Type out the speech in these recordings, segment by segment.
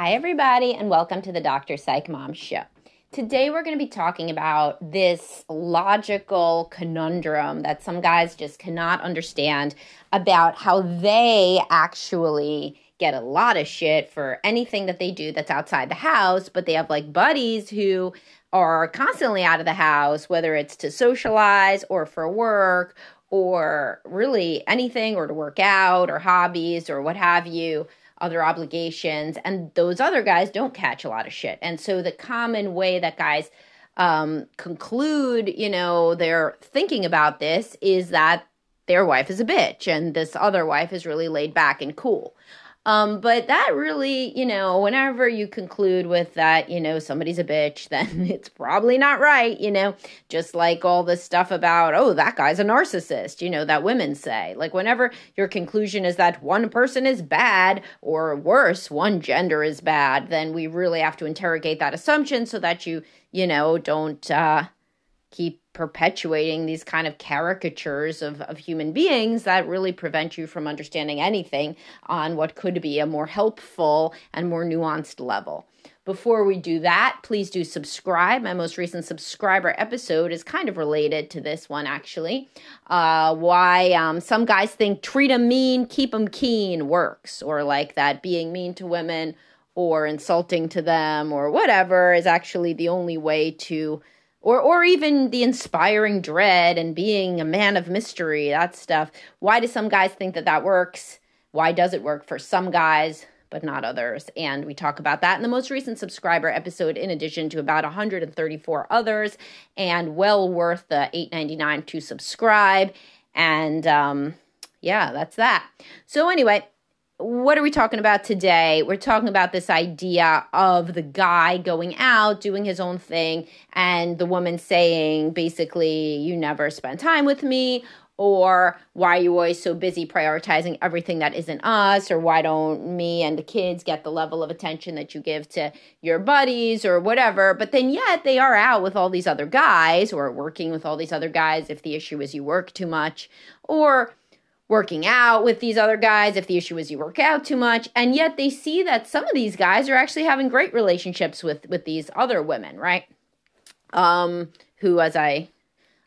Hi, everybody, and welcome to the Dr. Psych Mom Show. Today, we're going to be talking about this logical conundrum that some guys just cannot understand about how they actually get a lot of shit for anything that they do that's outside the house, but they have like buddies who are constantly out of the house, whether it's to socialize or for work or really anything or to work out or hobbies or what have you other obligations, and those other guys don't catch a lot of shit. And so the common way that guys um, conclude, you know, they're thinking about this is that their wife is a bitch and this other wife is really laid back and cool. Um, but that really, you know, whenever you conclude with that, you know, somebody's a bitch, then it's probably not right, you know, just like all this stuff about, oh, that guy's a narcissist, you know, that women say. Like, whenever your conclusion is that one person is bad, or worse, one gender is bad, then we really have to interrogate that assumption so that you, you know, don't, uh, keep perpetuating these kind of caricatures of, of human beings that really prevent you from understanding anything on what could be a more helpful and more nuanced level. Before we do that, please do subscribe. My most recent subscriber episode is kind of related to this one, actually. Uh, why um, some guys think treat them mean, keep them keen works, or like that being mean to women or insulting to them or whatever is actually the only way to or or even the inspiring dread and being a man of mystery that stuff. Why do some guys think that that works? Why does it work for some guys but not others? And we talk about that in the most recent subscriber episode in addition to about 134 others and well worth the 8.99 to subscribe. And um yeah that's that. So anyway what are we talking about today? We're talking about this idea of the guy going out, doing his own thing, and the woman saying, basically, you never spend time with me, or why are you always so busy prioritizing everything that isn't us, or why don't me and the kids get the level of attention that you give to your buddies, or whatever. But then, yet, they are out with all these other guys, or working with all these other guys if the issue is you work too much, or working out with these other guys if the issue is you work out too much. And yet they see that some of these guys are actually having great relationships with with these other women right? Um who as i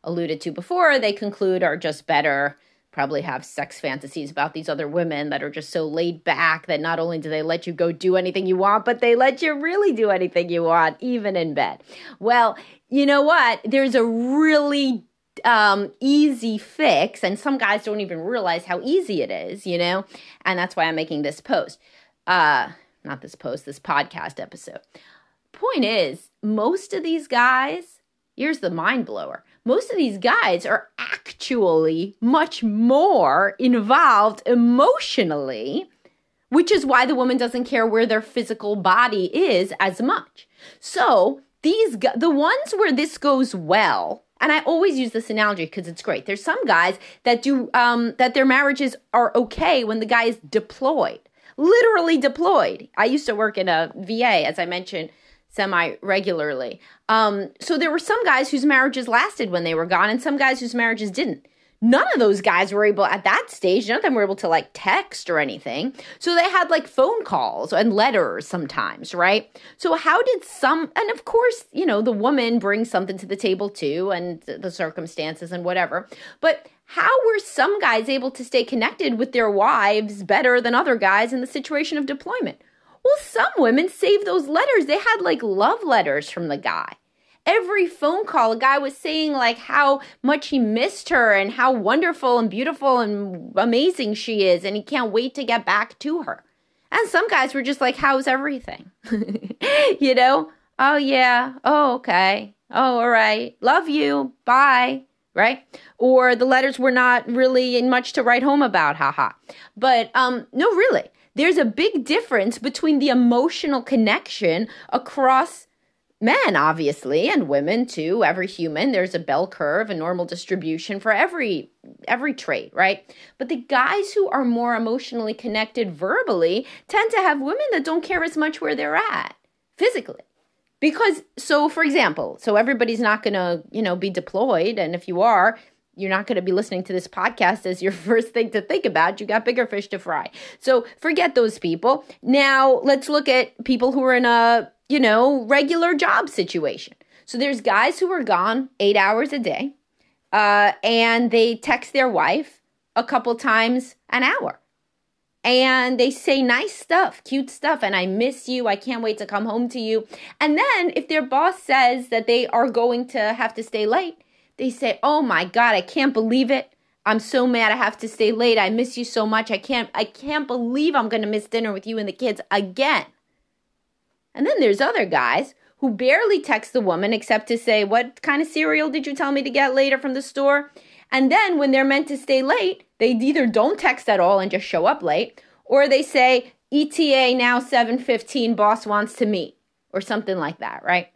alluded to before they conclude are just better probably have sex fantasies about these other women that are just so laid back that not only do they let you go do anything you want but they let you really do anything you want even in bed. Well you know what? There's a really um, easy fix, and some guys don't even realize how easy it is, you know? And that's why I'm making this post. Uh, not this post, this podcast episode. Point is, most of these guys, here's the mind blower. Most of these guys are actually much more involved emotionally, which is why the woman doesn't care where their physical body is as much. So, these the ones where this goes well and I always use this analogy because it's great. There's some guys that do um, that their marriages are okay when the guy is deployed, literally deployed. I used to work in a VA, as I mentioned, semi regularly. Um, so there were some guys whose marriages lasted when they were gone, and some guys whose marriages didn't none of those guys were able at that stage none of them were able to like text or anything. So they had like phone calls and letters sometimes right? So how did some and of course you know the woman brings something to the table too and the circumstances and whatever. But how were some guys able to stay connected with their wives better than other guys in the situation of deployment? Well some women saved those letters. They had like love letters from the guy every phone call, a guy was saying like how much he missed her and how wonderful and beautiful and amazing she is, and he can't wait to get back to her. And some guys were just like, How's everything? you know? Oh, yeah. Oh, okay. Oh, all right. Love you. Bye. Right? Or the letters were not really much to write home about. Haha. But um, no, really. There's a big difference between the emotional connection across men obviously and women too every human there's a bell curve a normal distribution for every every trait right but the guys who are more emotionally connected verbally tend to have women that don't care as much where they're at physically because so for example so everybody's not going to you know be deployed and if you are you're not going to be listening to this podcast as your first thing to think about. You got bigger fish to fry. So forget those people. Now let's look at people who are in a, you know, regular job situation. So there's guys who are gone eight hours a day, uh, and they text their wife a couple times an hour. And they say nice stuff, cute stuff, and I miss you. I can't wait to come home to you. And then if their boss says that they are going to have to stay late, they say, "Oh my god, I can't believe it. I'm so mad I have to stay late. I miss you so much. I can't I can't believe I'm going to miss dinner with you and the kids again." And then there's other guys who barely text the woman except to say, "What kind of cereal did you tell me to get later from the store?" And then when they're meant to stay late, they either don't text at all and just show up late, or they say, "ETA now 7:15, boss wants to meet." Or something like that, right?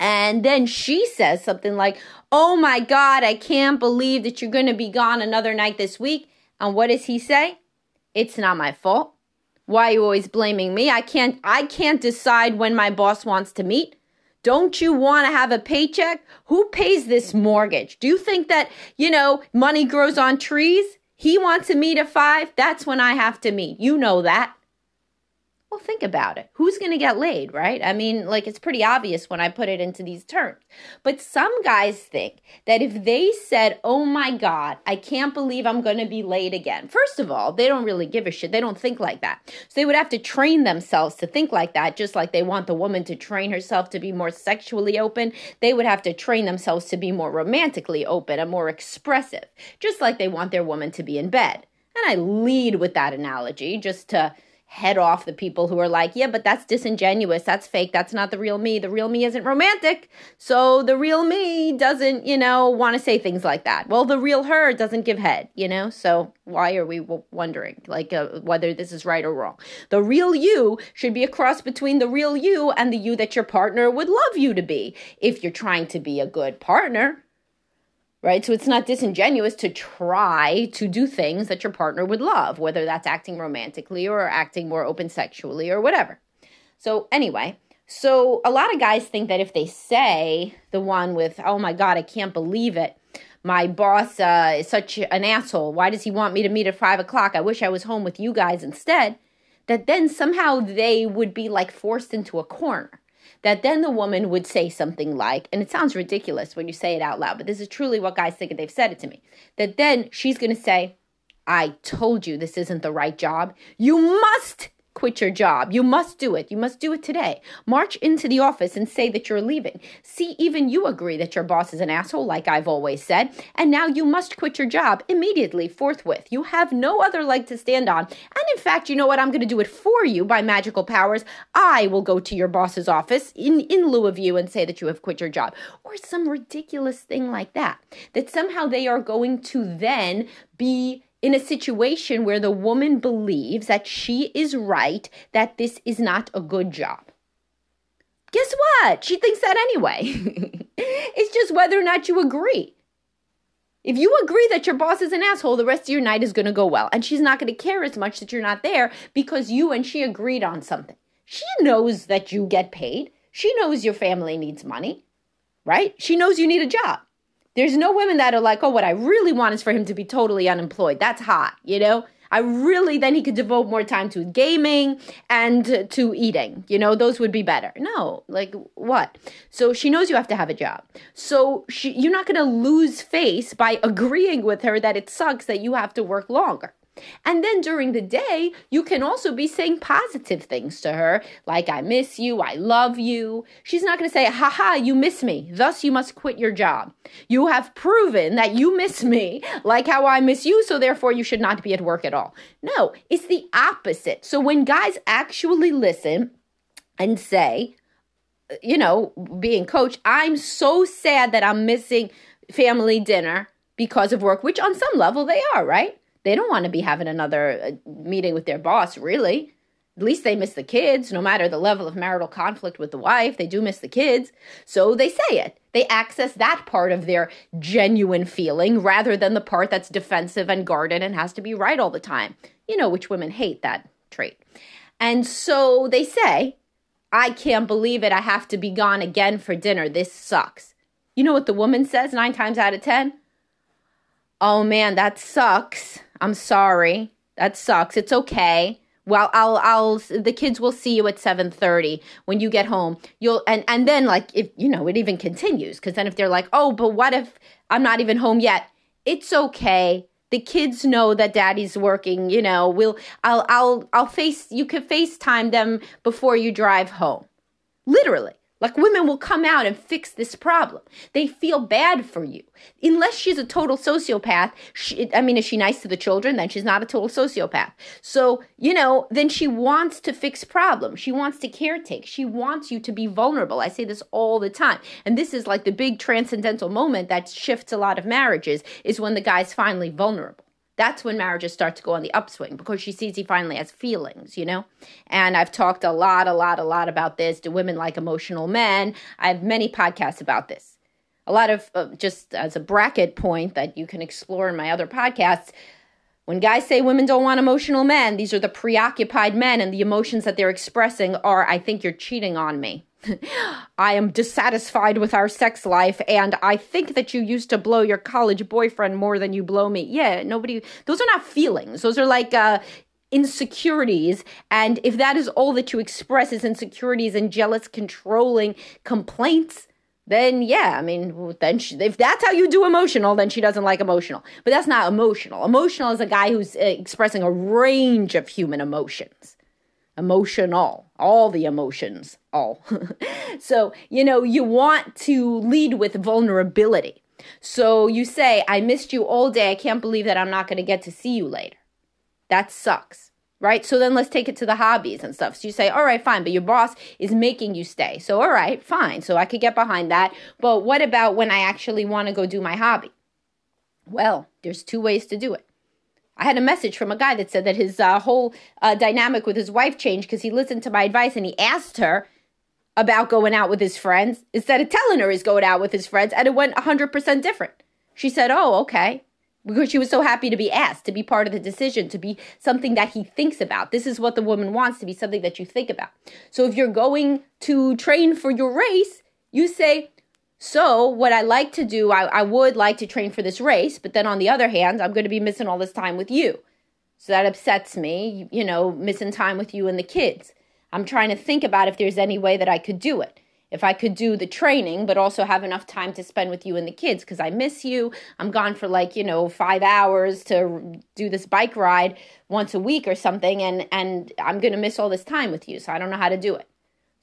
And then she says something like, Oh my God, I can't believe that you're going to be gone another night this week. And what does he say? It's not my fault. Why are you always blaming me? I can't I can't decide when my boss wants to meet. Don't you want to have a paycheck? Who pays this mortgage? Do you think that, you know, money grows on trees? He wants to meet at 5, that's when I have to meet. You know that. Well, think about it. Who's going to get laid, right? I mean, like, it's pretty obvious when I put it into these terms. But some guys think that if they said, oh my God, I can't believe I'm going to be laid again, first of all, they don't really give a shit. They don't think like that. So they would have to train themselves to think like that, just like they want the woman to train herself to be more sexually open. They would have to train themselves to be more romantically open and more expressive, just like they want their woman to be in bed. And I lead with that analogy just to head off the people who are like, yeah, but that's disingenuous. That's fake. That's not the real me. The real me isn't romantic. So the real me doesn't, you know, want to say things like that. Well, the real her doesn't give head, you know? So why are we wondering like uh, whether this is right or wrong? The real you should be a cross between the real you and the you that your partner would love you to be. If you're trying to be a good partner, right? So it's not disingenuous to try to do things that your partner would love, whether that's acting romantically or acting more open sexually or whatever. So, anyway, so a lot of guys think that if they say the one with, oh my God, I can't believe it. My boss uh, is such an asshole. Why does he want me to meet at five o'clock? I wish I was home with you guys instead. That then somehow they would be like forced into a corner that then the woman would say something like, and it sounds ridiculous when you say it out loud, but this is truly what guys think, and they've said it to me, that then she's going to say, I told you this isn't the right job. You must quit your job. You must do it. You must do it today. March into the office and say that you're leaving. See, even you agree that your boss is an asshole, like I've always said, and now you must quit your job immediately, forthwith. You have no other leg to stand on. And in fact, you know what? I'm going to do it for you by magical powers. I will go to your boss's office in, in lieu of you and say that you have quit your job. Or some ridiculous thing like that. That somehow they are going to then be in a situation where the woman believes that she is right, that this is not a good job. Guess what? She thinks that anyway. it's just whether or not you agree. If you agree that your boss is an asshole, the rest of your night is going to go well. And she's not going to care as much that you're not there because you and she agreed on something. She knows that you get paid. She knows your family needs money, right? She knows you need a job. There's no women that are like, oh, what I really want is for him to be totally unemployed. That's hot, you know? I really, then he could devote more time to gaming and to eating. You know, those would be better. No, like what? So she knows you have to have a job. So she, you're not going to lose face by agreeing with her that it sucks that you have to work longer. And then during the day, you can also be saying positive things to her, like, I miss you, I love you. She's not going to say, haha, you miss me, thus you must quit your job. You have proven that you miss me, like how I miss you, so therefore you should not be at work at all. No, it's the opposite. So when guys actually listen and say, you know, being coach, I'm so sad that I'm missing family dinner because of work, which on some level they are, right? They don't want to be having another uh, meeting with their boss, really. At least they miss the kids, no matter the level of marital conflict with the wife, they do miss the kids. So they say it. They access that part of their genuine feeling rather than the part that's defensive and guarded and has to be right all the time. You know, which women hate that trait. And so they say, I can't believe it. I have to be gone again for dinner. This sucks. You know what the woman says nine times out of 10? oh man, that sucks. I'm sorry. That sucks. It's okay. Well, I'll I'll the kids will see you at 7:30 when you get home. You'll and and then like if you know, it even continues cuz then if they're like, "Oh, but what if I'm not even home yet?" It's okay. The kids know that daddy's working, you know. We'll I'll I'll I'll face you can FaceTime them before you drive home. Literally. Like women will come out and fix this problem. They feel bad for you. Unless she's a total sociopath, she, I mean, is she nice to the children? Then she's not a total sociopath. So, you know, then she wants to fix problems. She wants to caretake. She wants you to be vulnerable. I say this all the time. And this is like the big transcendental moment that shifts a lot of marriages is when the guy's finally vulnerable that's when marriages start to go on the upswing because she sees he finally has feelings, you know? And I've talked a lot, a lot, a lot about this. Do women like emotional men? I have many podcasts about this. A lot of, uh, just as a bracket point that you can explore in my other podcasts, when guys say women don't want emotional men, these are the preoccupied men, and the emotions that they're expressing are, I think you're cheating on me. I am dissatisfied with our sex life, and I think that you used to blow your college boyfriend more than you blow me. Yeah, nobody, those are not feelings. Those are like, uh, insecurities and if that is all that you express is insecurities and jealous controlling complaints then yeah i mean then she, if that's how you do emotional then she doesn't like emotional but that's not emotional emotional is a guy who's uh, expressing a range of human emotions emotional, all the emotions, all. so, you know, you want to lead with vulnerability. So you say, I missed you all day. I can't believe that I'm not going to get to see you later. That sucks, right? So then let's take it to the hobbies and stuff. So you say, all right, fine, but your boss is making you stay. So, all right, fine. So I could get behind that. But what about when I actually want to go do my hobby? Well, there's two ways to do it. I had a message from a guy that said that his uh, whole uh, dynamic with his wife changed because he listened to my advice and he asked her about going out with his friends instead of telling her he's going out with his friends, and it went 100% different. She said, Oh, okay. Because she was so happy to be asked, to be part of the decision, to be something that he thinks about. This is what the woman wants to be something that you think about. So if you're going to train for your race, you say, so, what I like to do, I, I would like to train for this race, but then on the other hand, I'm going to be missing all this time with you. So that upsets me, you know, missing time with you and the kids. I'm trying to think about if there's any way that I could do it. If I could do the training, but also have enough time to spend with you and the kids, because I miss you. I'm gone for like, you know, five hours to do this bike ride once a week or something, and, and I'm going to miss all this time with you. So I don't know how to do it.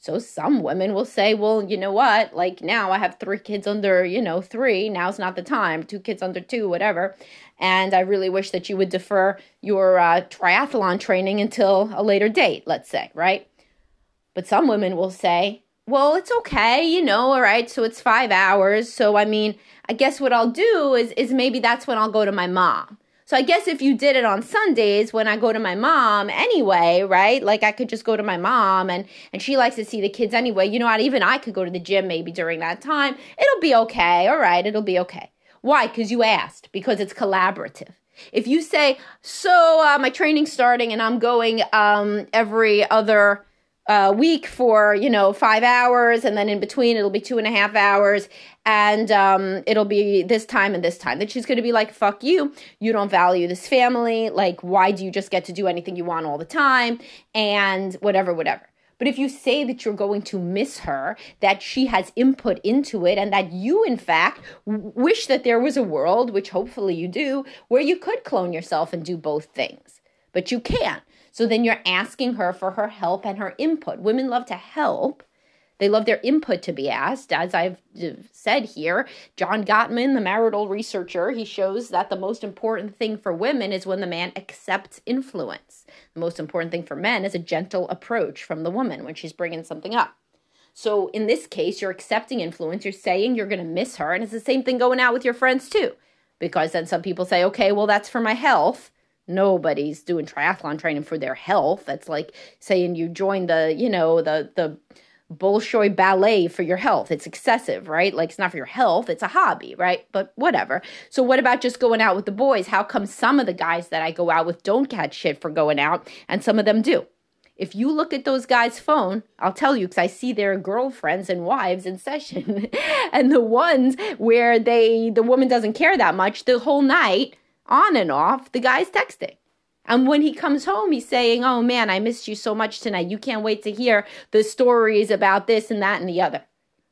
So some women will say, well, you know what? Like now I have three kids under, you know, three. Now's not the time. Two kids under two, whatever. And I really wish that you would defer your uh, triathlon training until a later date, let's say, right? But some women will say, well, it's okay, you know, all right. So it's five hours. So I mean, I guess what I'll do is is maybe that's when I'll go to my mom. So I guess if you did it on Sundays when I go to my mom anyway, right? Like I could just go to my mom and and she likes to see the kids anyway. You know what? Even I could go to the gym maybe during that time. It'll be okay. All right, it'll be okay. Why? Because you asked. Because it's collaborative. If you say, so uh, my training's starting and I'm going um, every other uh, week for you know five hours and then in between it'll be two and a half hours and um, it'll be this time and this time. That she's going to be like fuck you. You don't value this family. Like why do you just get to do anything you want all the time? And whatever whatever. But if you say that you're going to miss her, that she has input into it, and that you, in fact, wish that there was a world, which hopefully you do, where you could clone yourself and do both things, but you can't. So then you're asking her for her help and her input. Women love to help. They love their input to be asked. As I've uh, said here, John Gottman, the marital researcher, he shows that the most important thing for women is when the man accepts influence. The most important thing for men is a gentle approach from the woman when she's bringing something up. So in this case, you're accepting influence. You're saying you're going to miss her. And it's the same thing going out with your friends too. Because then some people say, okay, well, that's for my health nobody's doing triathlon training for their health. That's like saying you join the, you know, the the Bolshoi ballet for your health. It's excessive, right? Like it's not for your health, it's a hobby, right? But whatever. So what about just going out with the boys? How come some of the guys that I go out with don't catch shit for going out and some of them do? if you look at those guys' phone, I'll tell you because I see their girlfriends and wives in session, and the ones where they the woman doesn't care that much the whole night, on and off, the guy's texting. And when he comes home, he's saying, Oh man, I missed you so much tonight. You can't wait to hear the stories about this and that and the other.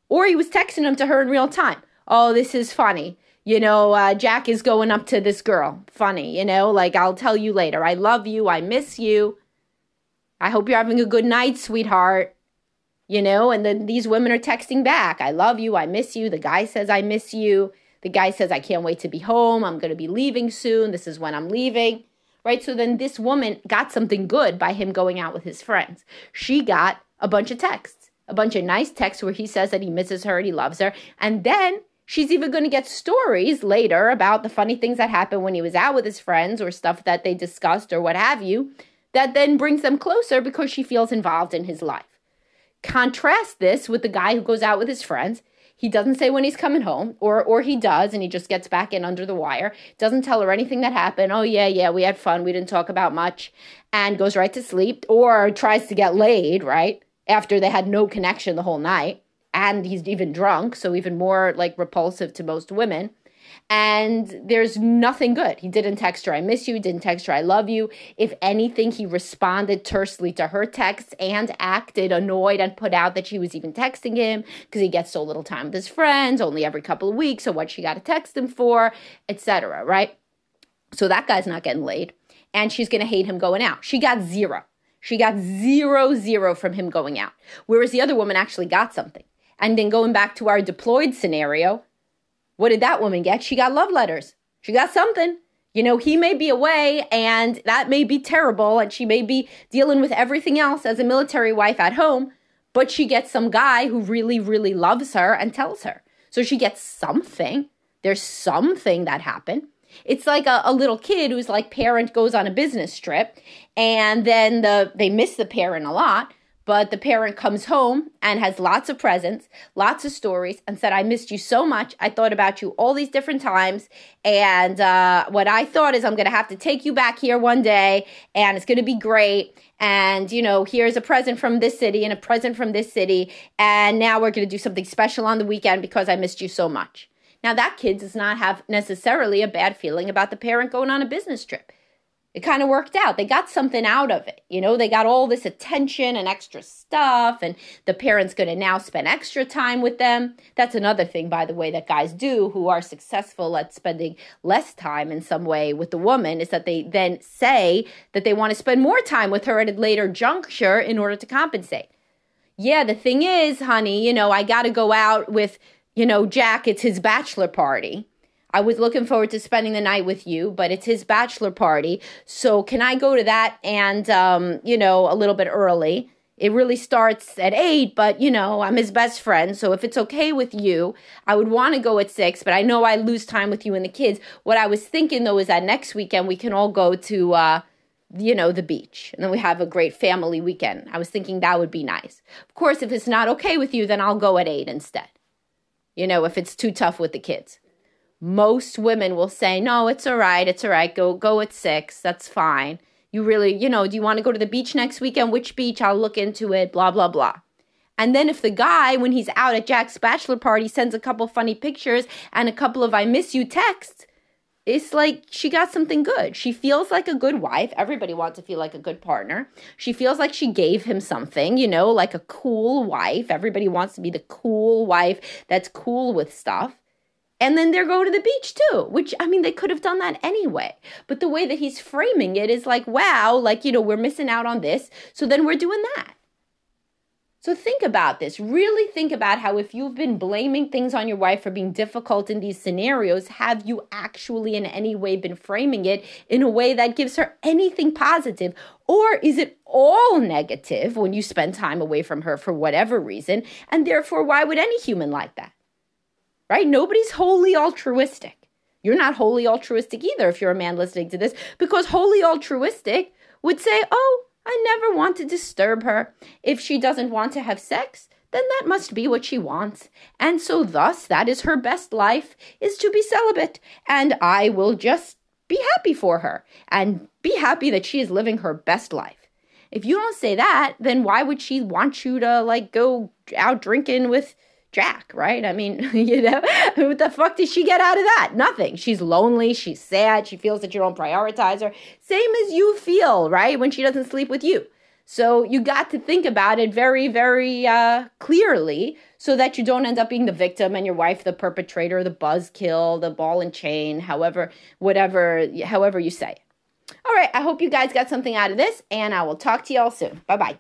Or he was texting them to her in real time. Oh, this is funny. You know, uh, Jack is going up to this girl. Funny, you know, like I'll tell you later. I love you. I miss you. I hope you're having a good night, sweetheart. You know, and then these women are texting back. I love you. I miss you. The guy says, I miss you. The guy says, I can't wait to be home. I'm going to be leaving soon. This is when I'm leaving. Right. So then this woman got something good by him going out with his friends. She got a bunch of texts, a bunch of nice texts where he says that he misses her and he loves her. And then she's even going to get stories later about the funny things that happened when he was out with his friends or stuff that they discussed or what have you that then brings them closer because she feels involved in his life. Contrast this with the guy who goes out with his friends. He doesn't say when he's coming home, or or he does, and he just gets back in under the wire. Doesn't tell her anything that happened. Oh yeah, yeah, we had fun. We didn't talk about much, and goes right to sleep, or tries to get laid right after they had no connection the whole night, and he's even drunk, so even more like repulsive to most women and there's nothing good. He didn't text her, I miss you, He didn't text her, I love you. If anything, he responded tersely to her texts and acted annoyed and put out that she was even texting him because he gets so little time with his friends, only every couple of weeks, so what she got to text him for, etc. Right? So that guy's not getting laid. And she's gonna hate him going out. She got zero. She got zero, zero from him going out. Whereas the other woman actually got something. And then going back to our deployed scenario, what did that woman get? She got love letters. She got something. You know, he may be away and that may be terrible and she may be dealing with everything else as a military wife at home, but she gets some guy who really, really loves her and tells her. So she gets something. There's something that happened. It's like a, a, little kid who's like parent goes on a business trip and then the they miss the parent a lot but the parent comes home and has lots of presents, lots of stories, and said, I missed you so much. I thought about you all these different times. And uh, what I thought is, I'm going to have to take you back here one day, and it's going to be great. And, you know, here's a present from this city and a present from this city. And now we're going to do something special on the weekend because I missed you so much. Now, that kid does not have necessarily a bad feeling about the parent going on a business trip it kind of worked out. They got something out of it. You know, they got all this attention and extra stuff, and the parent's going to now spend extra time with them. That's another thing, by the way, that guys do who are successful at spending less time in some way with the woman is that they then say that they want to spend more time with her at a later juncture in order to compensate. Yeah, the thing is, honey, you know, I got to go out with, you know, Jack. It's his bachelor party I was looking forward to spending the night with you, but it's his bachelor party. So can I go to that and, um, you know, a little bit early? It really starts at eight, but you know, I'm his best friend. So if it's okay with you, I would want to go at six, but I know I lose time with you and the kids. What I was thinking though is that next weekend we can all go to, uh, you know, the beach and then we have a great family weekend. I was thinking that would be nice. Of course, if it's not okay with you, then I'll go at eight instead. You know, if it's too tough with the kids most women will say, "No, it's all right. It's all right. Go go at 6. That's fine." You really, you know, do you want to go to the beach next weekend? Which beach? I'll look into it, blah blah blah. And then if the guy when he's out at Jack's bachelor party sends a couple funny pictures and a couple of I miss you texts, it's like she got something good. She feels like a good wife. Everybody wants to feel like a good partner. She feels like she gave him something, you know, like a cool wife. Everybody wants to be the cool wife that's cool with stuff and then they're going to the beach too which i mean they could have done that anyway. But the way that he's framing it is like wow like you know we're missing out on this so then we're doing that. So think about this. Really think about how if you've been blaming things on your wife for being difficult in these scenarios have you actually in any way been framing it in a way that gives her anything positive? Or is it all negative when you spend time away from her for whatever reason? And therefore why would any human like that right? Nobody's wholly altruistic. You're not wholly altruistic either if you're a man listening to this, because wholly altruistic would say, Oh, I never want to disturb her. If she doesn't want to have sex, then that must be what she wants. And so, thus, that is her best life, is to be celibate. And I will just be happy for her and be happy that she is living her best life. If you don't say that, then why would she want you to like go out drinking with Jack, right? I mean, you know, what the fuck did she get out of that? Nothing. She's lonely. She's sad. She feels that you don't prioritize her. Same as you feel, right? When she doesn't sleep with you. So you got to think about it very, very uh, clearly so that you don't end up being the victim and your wife the perpetrator, the buzzkill, the ball and chain, however, whatever, however you say. All right, I hope you guys got something out of this, and I will talk to y'all soon. Bye bye.